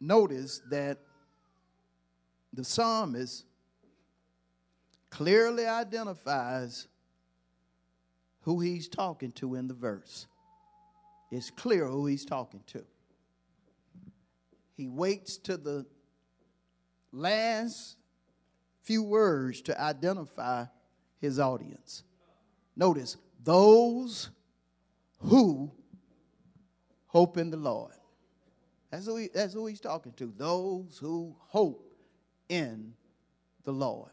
notice that the psalmist clearly identifies who he's talking to in the verse. It's clear who he's talking to. He waits to the last few words to identify his audience. Notice, those who hope in the Lord. That's who, he, that's who he's talking to. Those who hope in the Lord.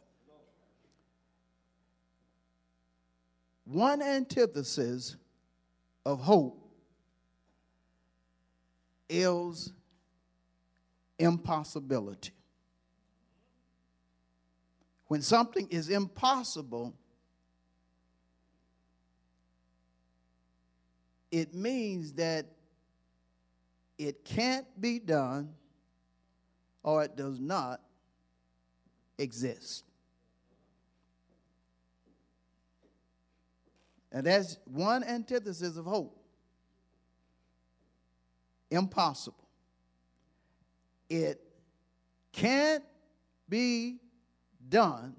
One antithesis of hope is impossibility. When something is impossible, it means that it can't be done or it does not exist. And that's one antithesis of hope. Impossible. It can't be done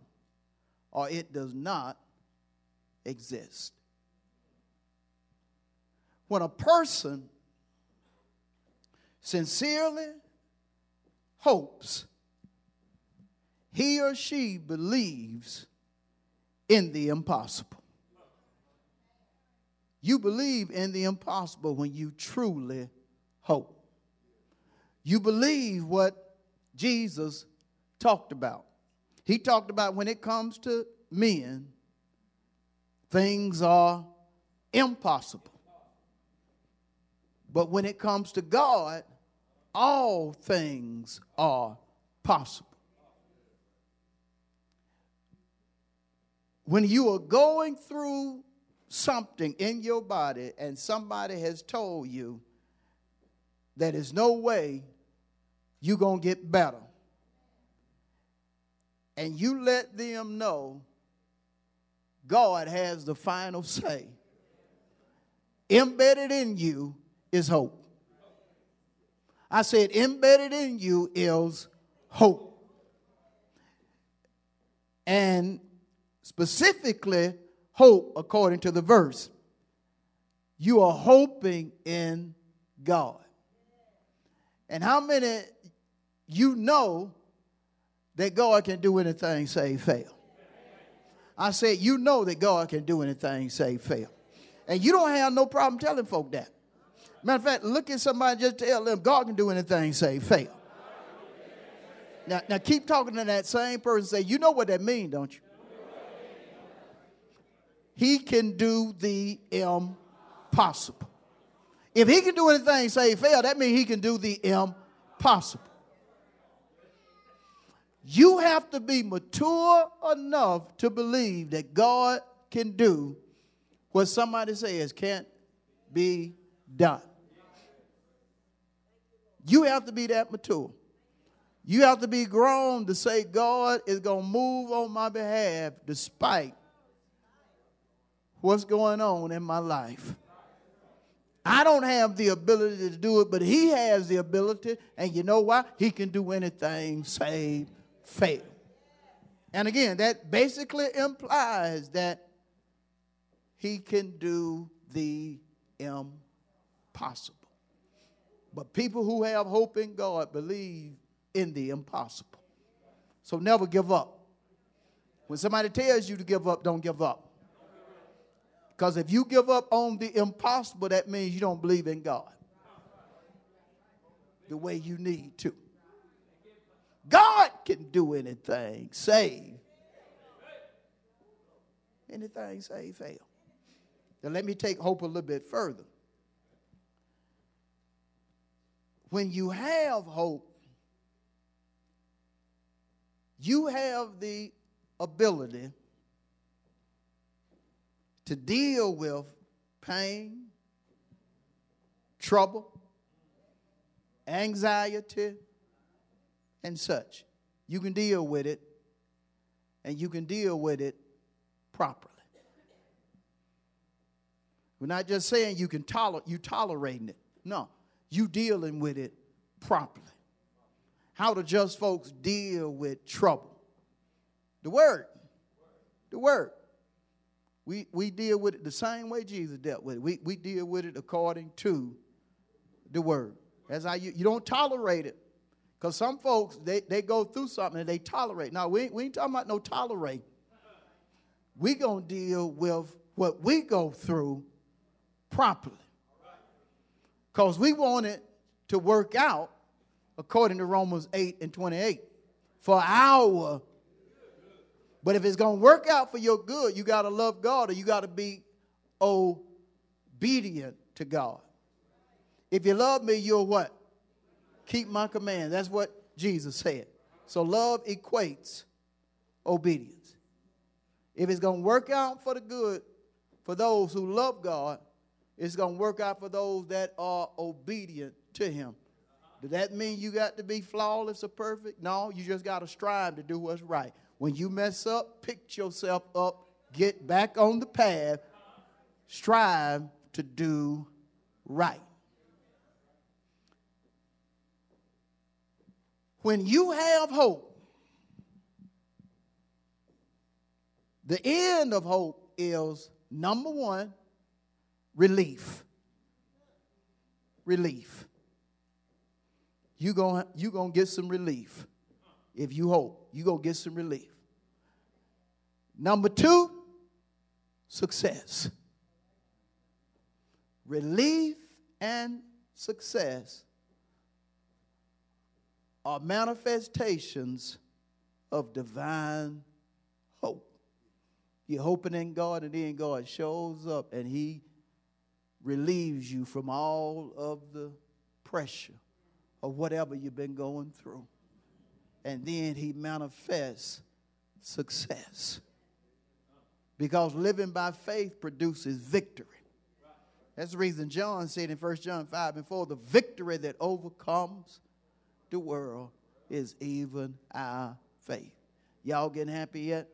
or it does not exist. When a person sincerely hopes, he or she believes in the impossible. You believe in the impossible when you truly hope. You believe what Jesus talked about. He talked about when it comes to men, things are impossible. But when it comes to God, all things are possible. When you are going through something in your body and somebody has told you that there's no way you're going to get better, and you let them know God has the final say, embedded in you is hope. I said, embedded in you is hope. And specifically, hope according to the verse. You are hoping in God. And how many you know that God can do anything, say fail? I said, you know that God can do anything, say fail. And you don't have no problem telling folk that. Matter of fact, look at somebody, just tell them God can do anything, say fail. Now, now keep talking to that same person, say, you know what that means, don't you? He can do the impossible. If he can do anything, say fail, that means he can do the impossible. You have to be mature enough to believe that God can do what somebody says can't be done. You have to be that mature. You have to be grown to say, God is going to move on my behalf despite what's going on in my life. I don't have the ability to do it, but He has the ability. And you know why? He can do anything save fail. And again, that basically implies that He can do the impossible. But people who have hope in God believe in the impossible. So never give up. When somebody tells you to give up, don't give up. Because if you give up on the impossible, that means you don't believe in God the way you need to. God can do anything, save. Anything, save, fail. Now, let me take hope a little bit further. When you have hope, you have the ability to deal with pain, trouble, anxiety, and such. You can deal with it, and you can deal with it properly. We're not just saying you can tolerate you tolerating it. No, you dealing with it properly. How do just folks deal with trouble? The word. The word. We, we deal with it the same way Jesus dealt with it. We, we deal with it according to the word. That's how you, you don't tolerate it. Because some folks, they, they go through something and they tolerate. Now, we we ain't talking about no tolerate. we going to deal with what we go through properly. Because we want it to work out according to Romans 8 and 28 for our but if it's going to work out for your good, you got to love God or you got to be obedient to God. If you love me, you'll what? Keep my command. That's what Jesus said. So love equates obedience. If it's going to work out for the good for those who love God, it's going to work out for those that are obedient to Him. Does that mean you got to be flawless or perfect? No, you just got to strive to do what's right. When you mess up, pick yourself up, get back on the path, strive to do right. When you have hope, the end of hope is number one, relief. Relief. You're going you gonna get some relief if you hope. You're going to get some relief. Number two, success. Relief and success are manifestations of divine hope. You're hoping in God, and then God shows up and He relieves you from all of the pressure of whatever you've been going through. And then He manifests success. Because living by faith produces victory. That's the reason John said in 1 John 5 and 4 the victory that overcomes the world is even our faith. Y'all getting happy yet?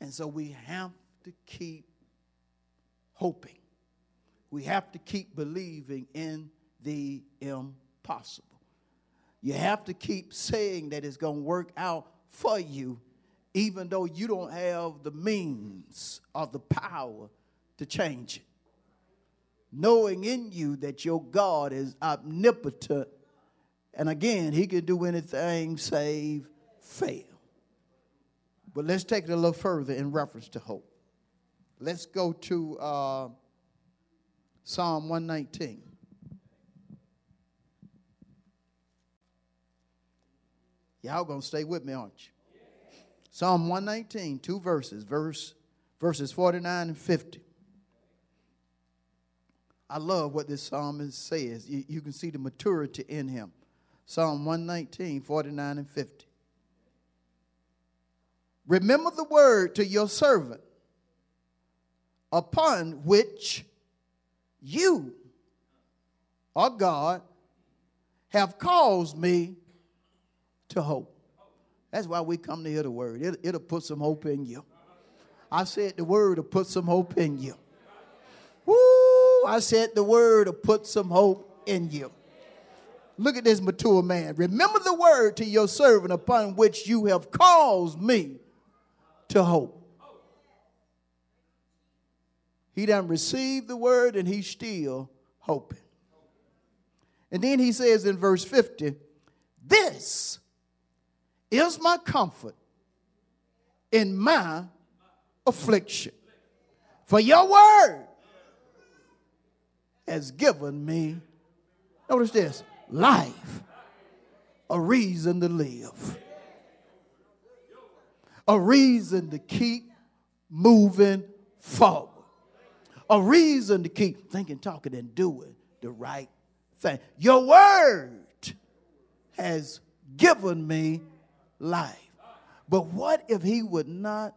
And so we have to keep hoping. We have to keep believing in the impossible. You have to keep saying that it's going to work out for you even though you don't have the means or the power to change it. Knowing in you that your God is omnipotent, and again, He can do anything save fail. But let's take it a little further in reference to hope. Let's go to uh, Psalm 119. Y'all gonna stay with me, aren't you? Psalm 119, two verses, verse, verses 49 and 50. I love what this psalmist says. You, you can see the maturity in him. Psalm 119, 49 and 50. Remember the word to your servant, upon which you, or God, have caused me to hope. That's why we come to hear the word. It, it'll put some hope in you. I said the word will put some hope in you. Woo! I said the word will put some hope in you. Look at this mature man. Remember the word to your servant upon which you have caused me to hope. He done received the word and he's still hoping. And then he says in verse 50, This is my comfort in my affliction. For your word has given me, notice this, life, a reason to live, a reason to keep moving forward, a reason to keep thinking, talking, and doing the right thing. Your word has given me life. But what if he would not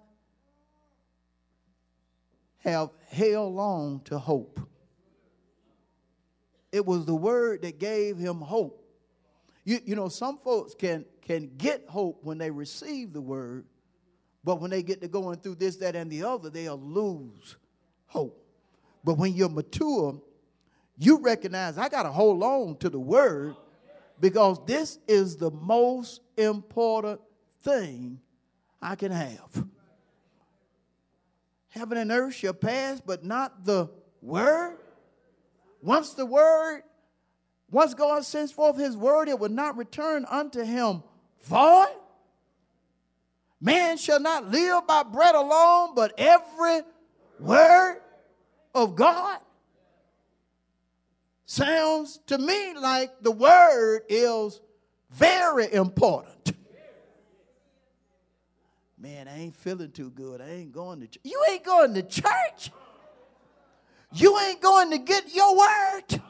have held on to hope? It was the word that gave him hope. You, you know, some folks can, can get hope when they receive the word, but when they get to going through this, that, and the other, they'll lose hope. But when you're mature, you recognize I got to hold on to the word because this is the most important thing I can have. Heaven and earth shall pass, but not the word. Once the word, once God sends forth his word, it will not return unto him void. Man shall not live by bread alone, but every word of God sounds to me like the word is very important. Man, I ain't feeling too good. I ain't going to church. You ain't going to church. You ain't going to get your word.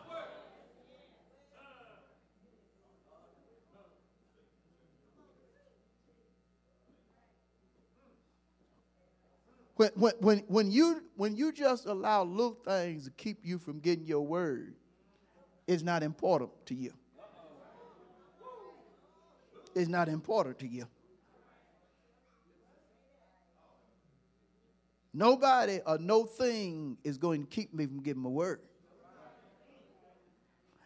When, when, when, you, when you just allow little things to keep you from getting your word, it's not important to you. It's not important to you. Nobody or no thing is going to keep me from getting my word.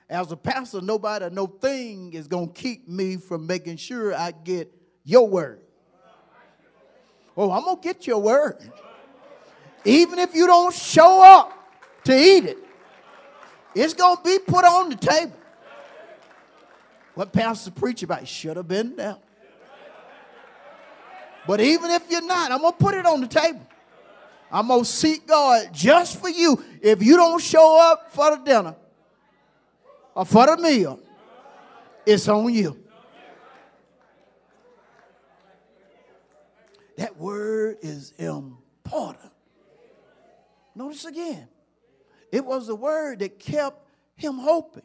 As a pastor, nobody or no thing is going to keep me from making sure I get your word. Oh, I'm going to get your word. Even if you don't show up to eat it, it's going to be put on the table. What pastor preach about should have been there. But even if you're not, I'm going to put it on the table. I'm going to seek God just for you. If you don't show up for the dinner or for the meal, it's on you. That word is important. Notice again, it was the word that kept him hoping.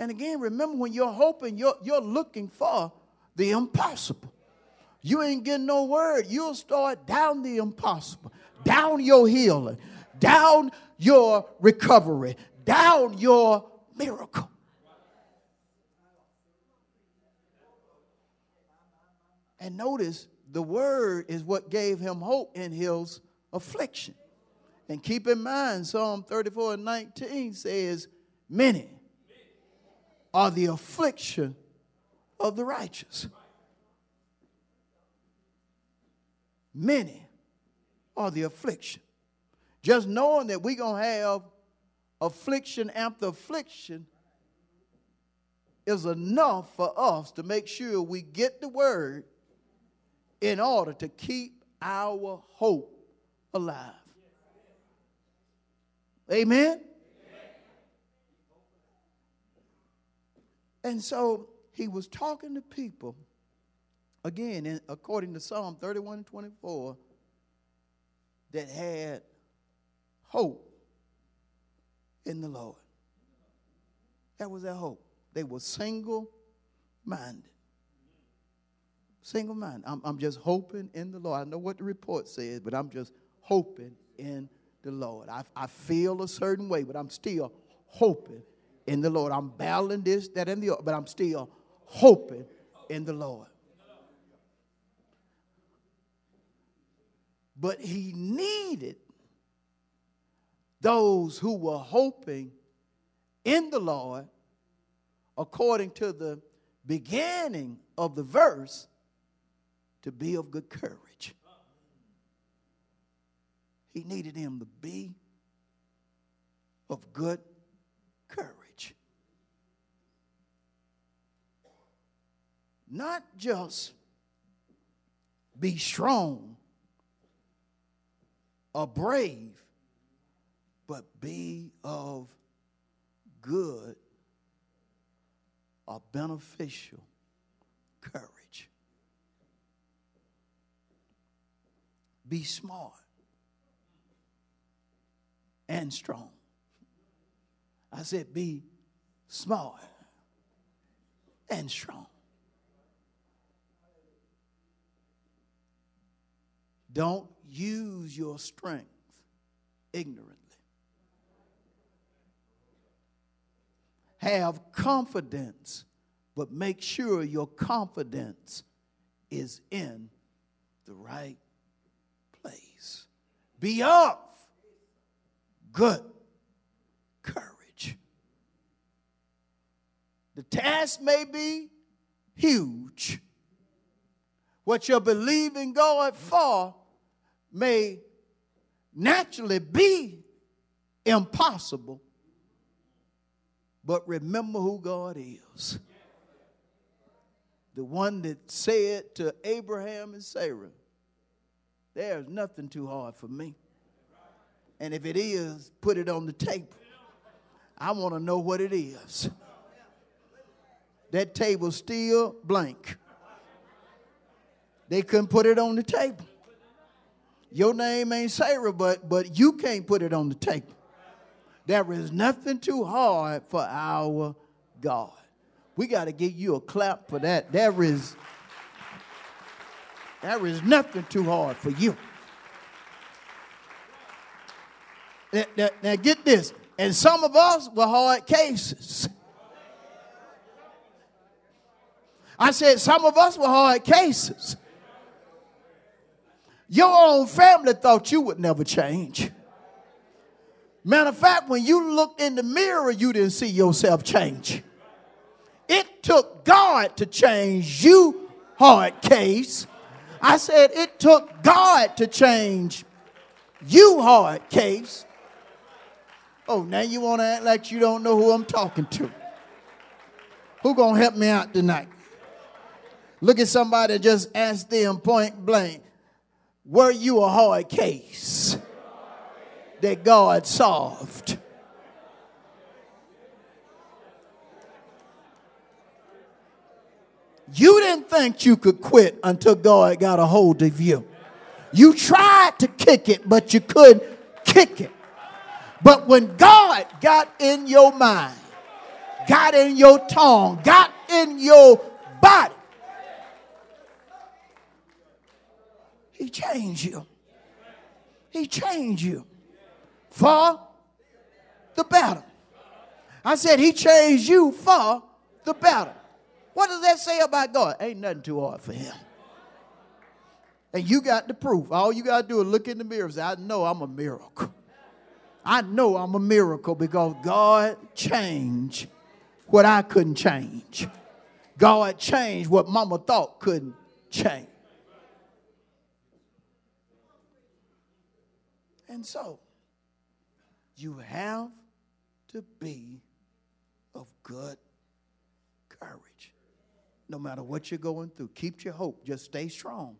And again, remember when you're hoping, you're, you're looking for the impossible. You ain't getting no word. You'll start down the impossible, down your healing, down your recovery, down your miracle. And notice the word is what gave him hope in his affliction. And keep in mind, Psalm 34 and 19 says, Many are the affliction of the righteous. Many are the affliction. Just knowing that we're going to have affliction after affliction is enough for us to make sure we get the word in order to keep our hope alive. Amen? And so he was talking to people, again, in, according to Psalm 31 and 24, that had hope in the Lord. That was their hope. They were single minded. Single minded. I'm, I'm just hoping in the Lord. I know what the report says, but I'm just hoping in the Lord. I, I feel a certain way, but I'm still hoping in the Lord. I'm battling this, that, and the other, but I'm still hoping in the Lord. But he needed those who were hoping in the Lord, according to the beginning of the verse, to be of good courage. He needed him to be of good courage. Not just be strong or brave, but be of good or beneficial courage. Be smart and strong. I said, Be smart and strong. Don't use your strength ignorantly. Have confidence, but make sure your confidence is in the right be of good courage. The task may be huge. What you're believing God for may naturally be impossible, but remember who God is. The one that said to Abraham and Sarah, There's nothing too hard for me. And if it is, put it on the table. I want to know what it is. That table's still blank. They couldn't put it on the table. Your name ain't Sarah, but, but you can't put it on the table. There is nothing too hard for our God. We got to give you a clap for that. There is, there is nothing too hard for you. Now, now, now get this. And some of us were hard cases. I said, some of us were hard cases. Your own family thought you would never change. Matter of fact, when you looked in the mirror, you didn't see yourself change. It took God to change you, hard case. I said it took God to change you, hard case. Oh, now you want to act like you don't know who I'm talking to. Who gonna help me out tonight? Look at somebody just ask them point blank, were you a hard case that God solved? You didn't think you could quit until God got a hold of you. You tried to kick it, but you couldn't kick it. But when God got in your mind, got in your tongue, got in your body, He changed you. He changed you for the battle. I said, He changed you for the battle. What does that say about God? Ain't nothing too hard for Him. And you got the proof. All you got to do is look in the mirror and say, I know I'm a miracle. I know I'm a miracle because God changed what I couldn't change. God changed what mama thought couldn't change. And so, you have to be of good courage. No matter what you're going through, keep your hope. Just stay strong.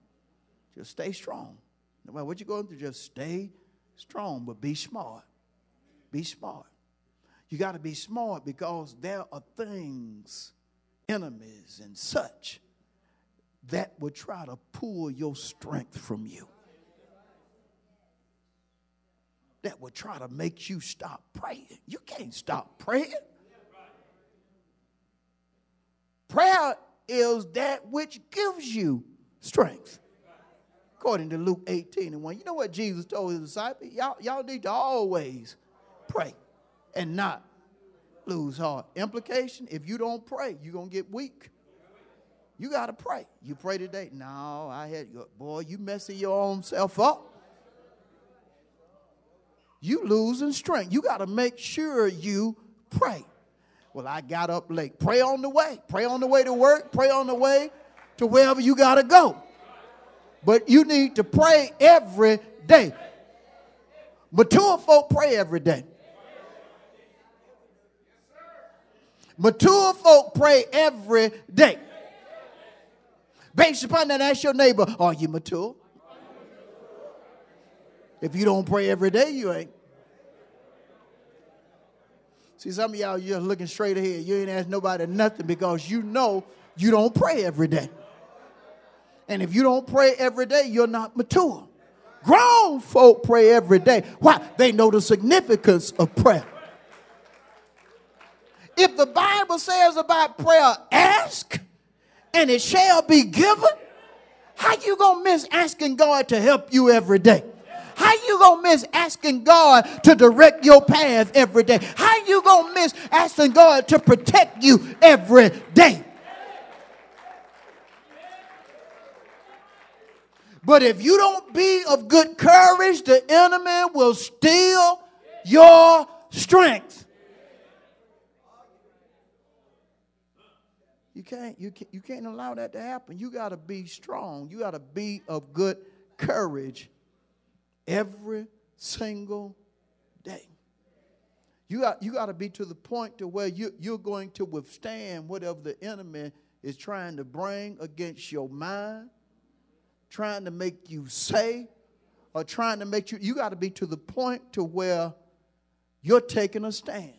Just stay strong. No matter what you're going through, just stay strong, but be smart. Be smart. You got to be smart because there are things, enemies and such, that will try to pull your strength from you. That will try to make you stop praying. You can't stop praying. Prayer is that which gives you strength. According to Luke 18 and 1. You know what Jesus told his disciples? Y'all, y'all need to always pray and not lose heart. Implication if you don't pray, you're going to get weak. You got to pray. You pray today. No, I had, boy, you messing your own self up. You losing strength. You got to make sure you pray. Well, I got up late. Pray on the way. Pray on the way to work. Pray on the way to wherever you got to go. But you need to pray every day. Mature folk pray every day. Mature folk pray every day. Based upon that, ask your neighbor, are you mature? If you don't pray every day, you ain't. See, some of y'all, you're looking straight ahead. You ain't asked nobody nothing because you know you don't pray every day. And if you don't pray every day, you're not mature. Grown folk pray every day. Why? They know the significance of prayer. If the Bible says about prayer, ask and it shall be given, How you gonna miss asking God to help you every day? How you gonna miss asking God to direct your path every day? How you gonna miss asking God to protect you every day? But if you don't be of good courage, the enemy will steal your strength. You can't, you can't, you can't allow that to happen. You got to be strong. You got to be of good courage every single day. You got, you got to be to the point to where you, you're going to withstand whatever the enemy is trying to bring against your mind, trying to make you say, or trying to make you, you got to be to the point to where you're taking a stand.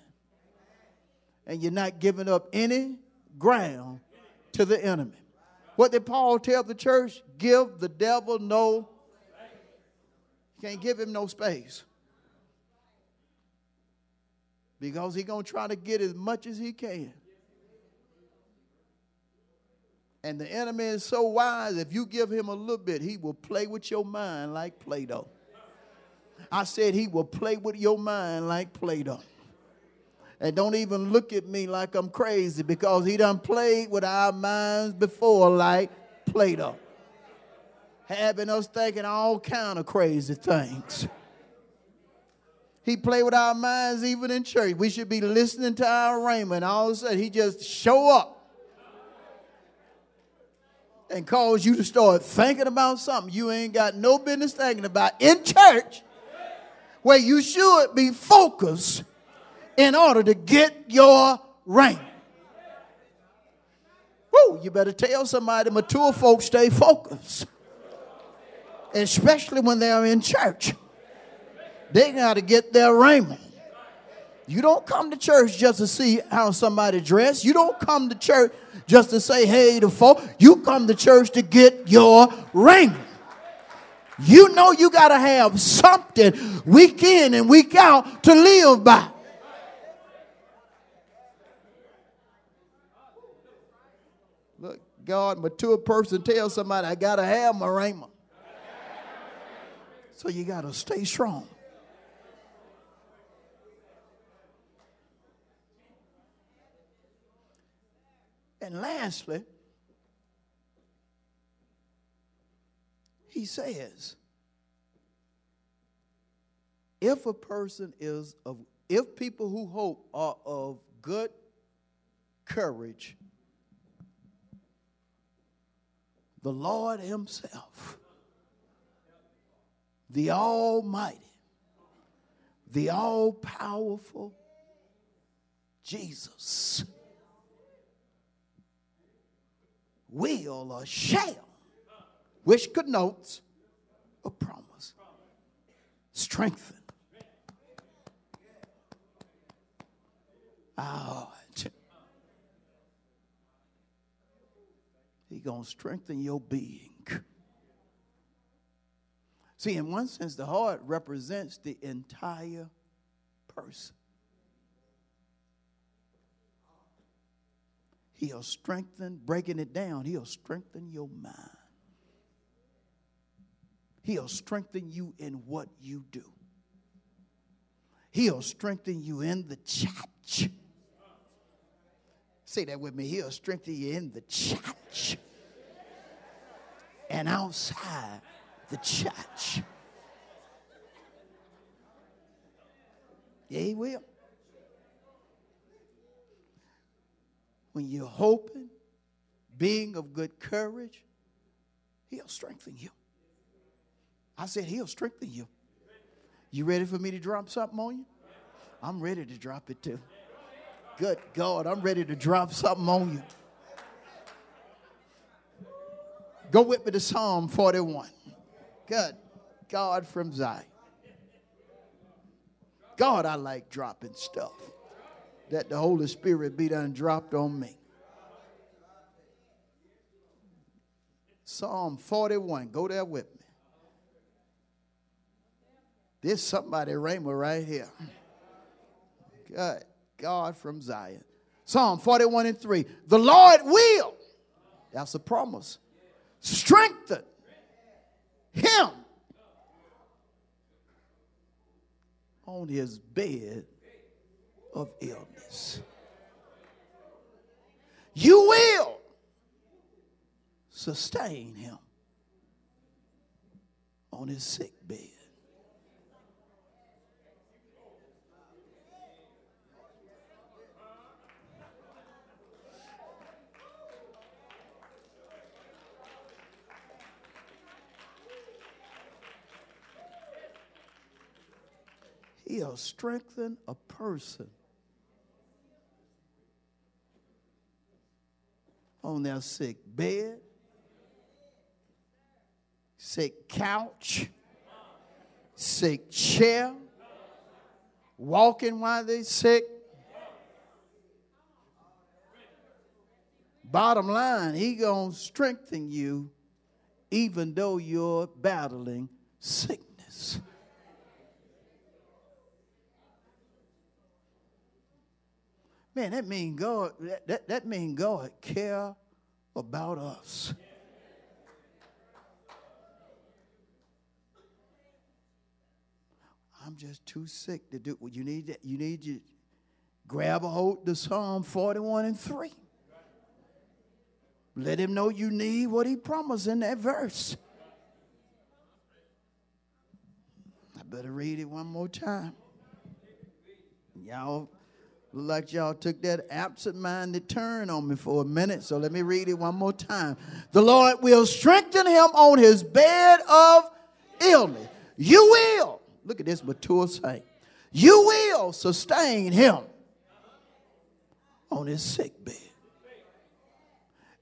And you're not giving up any ground to the enemy. What did Paul tell the church? Give the devil no can't give him no space. Because he's going to try to get as much as he can. And the enemy is so wise, if you give him a little bit, he will play with your mind like Play Doh. I said he will play with your mind like Play Doh. And don't even look at me like I'm crazy because he done played with our minds before like Play Doh having us thinking all kind of crazy things. He played with our minds even in church. We should be listening to our rhema. All of a sudden, he just show up and cause you to start thinking about something you ain't got no business thinking about in church where you should be focused in order to get your rank. Woo, you better tell somebody mature folks stay focused especially when they're in church. They got to get their rhema. You don't come to church just to see how somebody dressed. You don't come to church just to say hey to folk. You come to church to get your rhema. You know you got to have something week in and week out to live by. Look, God, mature person tells somebody, I got to have my rhema. So you got to stay strong. And lastly, he says, if a person is of, if people who hope are of good courage, the Lord Himself the Almighty, the all powerful Jesus will or shall, which connotes a promise, strengthen our heart. He gonna strengthen your being. See, in one sense, the heart represents the entire person. He'll strengthen, breaking it down, he'll strengthen your mind. He'll strengthen you in what you do. He'll strengthen you in the church. Say that with me. He'll strengthen you in the church and outside the church. Yeah, he will. When you're hoping, being of good courage, he'll strengthen you. I said, he'll strengthen you. You ready for me to drop something on you? I'm ready to drop it too. Good God, I'm ready to drop something on you. Go with me to Psalm 41. Good God from Zion. God, I like dropping stuff that the Holy Spirit be done dropped on me. Psalm 41. Go there with me. There's somebody rhema right here. Good God from Zion. Psalm 41 and 3. The Lord will, that's a promise, strengthen him on his bed of illness. You will sustain him on his sick bed. He'll strengthen a person on their sick bed, sick couch, sick chair, walking while they're sick. Bottom line, he gonna strengthen you even though you're battling sickness. Man, that mean God, that, that, that mean God care about us. I'm just too sick to do what you need. You need to grab a hold to Psalm 41 and 3. Let him know you need what he promised in that verse. I better read it one more time. Y'all Look like y'all took that absent minded turn on me for a minute, so let me read it one more time. The Lord will strengthen him on his bed of illness. You will, look at this mature saint, you will sustain him on his sick bed.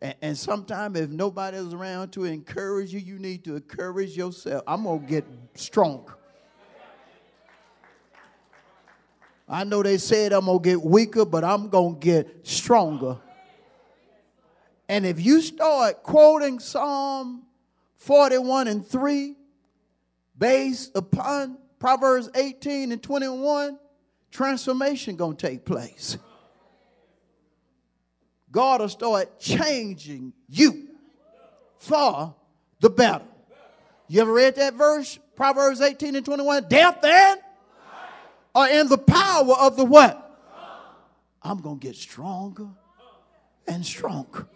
And, and sometimes, if nobody is around to encourage you, you need to encourage yourself. I'm going to get stronger. I know they said I'm going to get weaker, but I'm going to get stronger. And if you start quoting Psalm 41 and 3 based upon Proverbs 18 and 21, transformation going to take place. God will start changing you for the better. You ever read that verse? Proverbs 18 and 21. Death and are in the power of the what? I'm going to get stronger and stronger.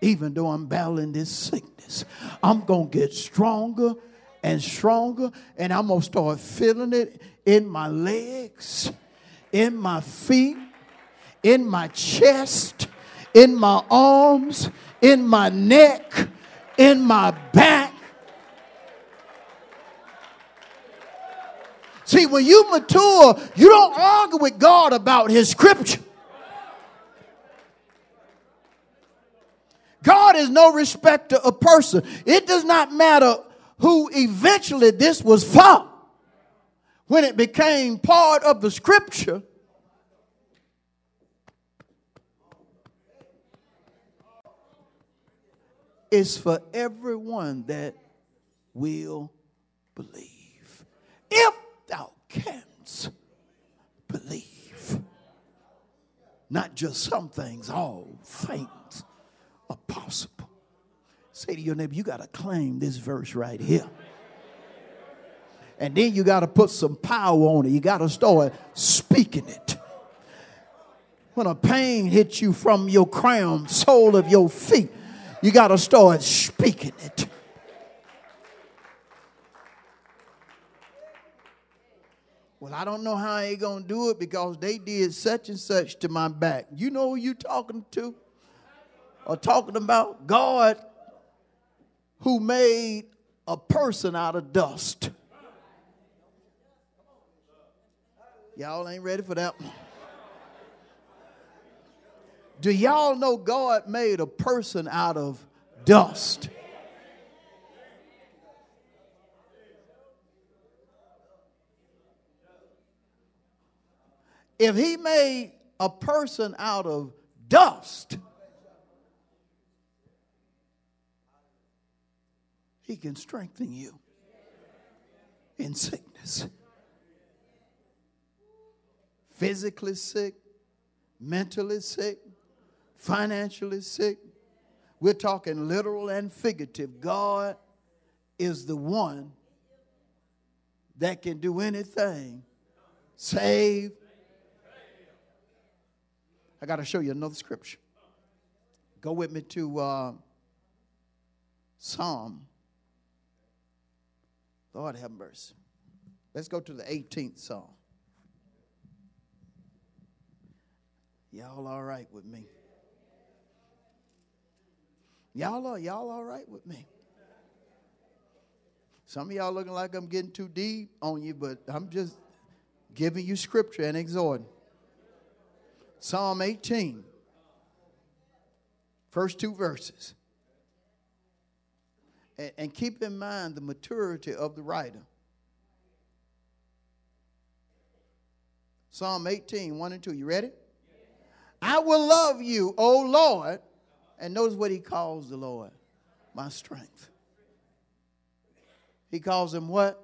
Even though I'm battling this sickness, I'm going to get stronger and stronger, and I'm going to start feeling it in my legs, in my feet, in my chest, in my arms, in my neck, in my back See, when you mature, you don't argue with God about His scripture. God is no respecter of a person. It does not matter who eventually this was for. When it became part of the scripture, it's for everyone that will believe. If canst believe. Not just some things, all things are possible. Say to your neighbor, you got to claim this verse right here. And then you got to put some power on it. You got to start speaking it. When a pain hits you from your crown, sole of your feet, you got to start speaking it. Well, I don't know how ain't gonna do it because they did such and such to my back. You know who you talking to? Or talking about God who made a person out of dust. Y'all ain't ready for that Do y'all know God made a person out of dust? If he made a person out of dust, he can strengthen you in sickness. Physically sick, mentally sick, financially sick. We're talking literal and figurative. God is the one that can do anything save. I got to show you another scripture. Go with me to uh, Psalm. Lord have mercy. Let's go to the 18th Psalm. Y'all all right with me? Y'all are y'all all right with me? Some of y'all looking like I'm getting too deep on you, but I'm just giving you scripture and exhorting. Psalm 18, first two verses. And, and keep in mind the maturity of the writer. Psalm 18, 1 and 2. You ready? I will love you, O Lord. And notice what he calls the Lord my strength. He calls him what?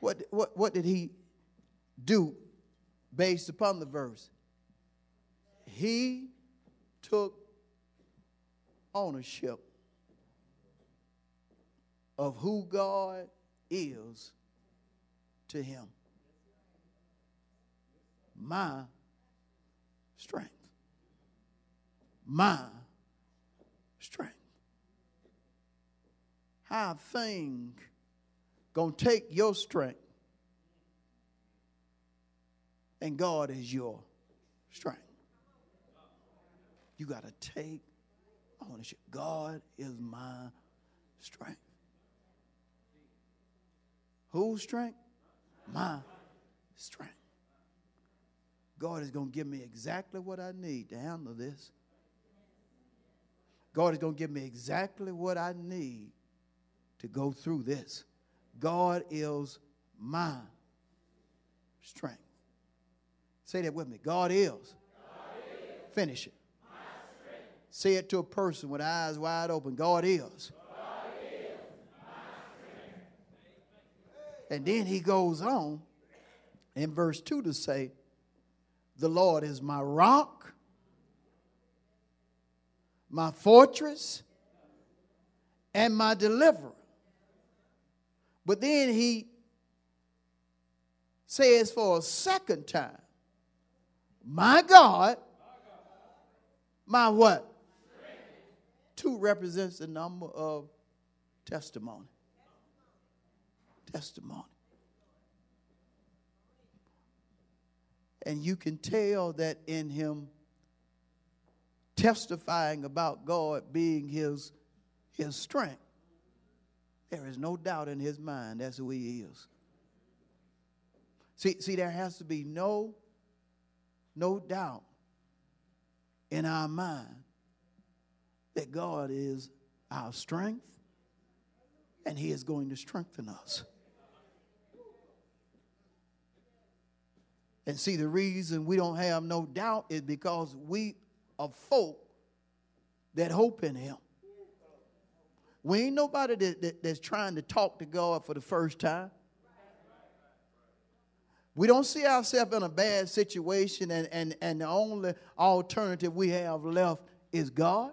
What, what, what did he do based upon the verse? He took ownership of who God is to him. My strength. My strength. How thing gonna take your strength and God is your strength. You got to take ownership. God is my strength. Whose strength? My strength. God is going to give me exactly what I need to handle this. God is going to give me exactly what I need to go through this. God is my strength. Say that with me. God is. God is. Finish it. Say it to a person with eyes wide open. God is. God is and then he goes on in verse 2 to say, the Lord is my rock, my fortress, and my deliverer. But then he says for a second time, my God, my what? Two represents the number of testimony. Testimony. And you can tell that in him testifying about God being his, his strength. There is no doubt in his mind that's who he is. See, see, there has to be no, no doubt in our mind that God is our strength and he is going to strengthen us. And see, the reason we don't have no doubt is because we are folk that hope in Him. We ain't nobody that, that, that's trying to talk to God for the first time. We don't see ourselves in a bad situation and, and, and the only alternative we have left is God.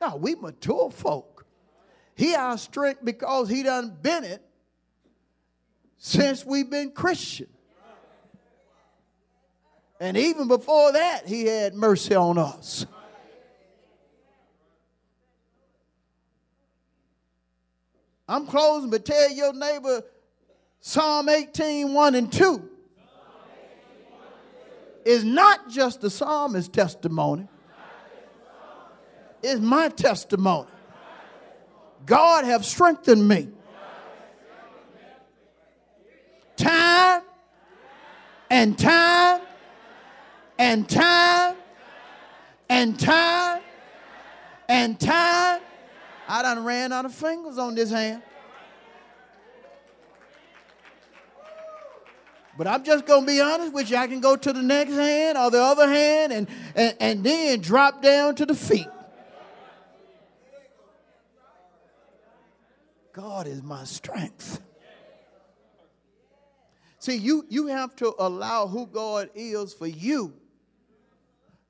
No, we mature folk. He our strength because he done been it since we've been Christian. And even before that, he had mercy on us. I'm closing, but tell your neighbor Psalm 18, 1 and 2 is not just the psalmist's testimony, it's my testimony. God have strengthened me. Time and time and time and time and time. I done ran out of fingers on this hand. But I'm just going to be honest with you. I can go to the next hand or the other hand and, and, and then drop down to the feet. God is my strength. See, you, you have to allow who God is for you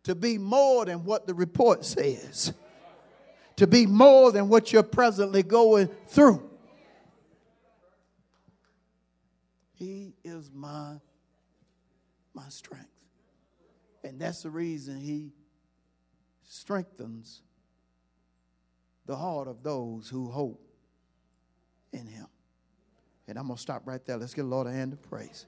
to be more than what the report says, to be more than what you're presently going through. He is my my strength. And that's the reason he strengthens the heart of those who hope in him. And I'm going to stop right there. Let's give the Lord a hand of praise.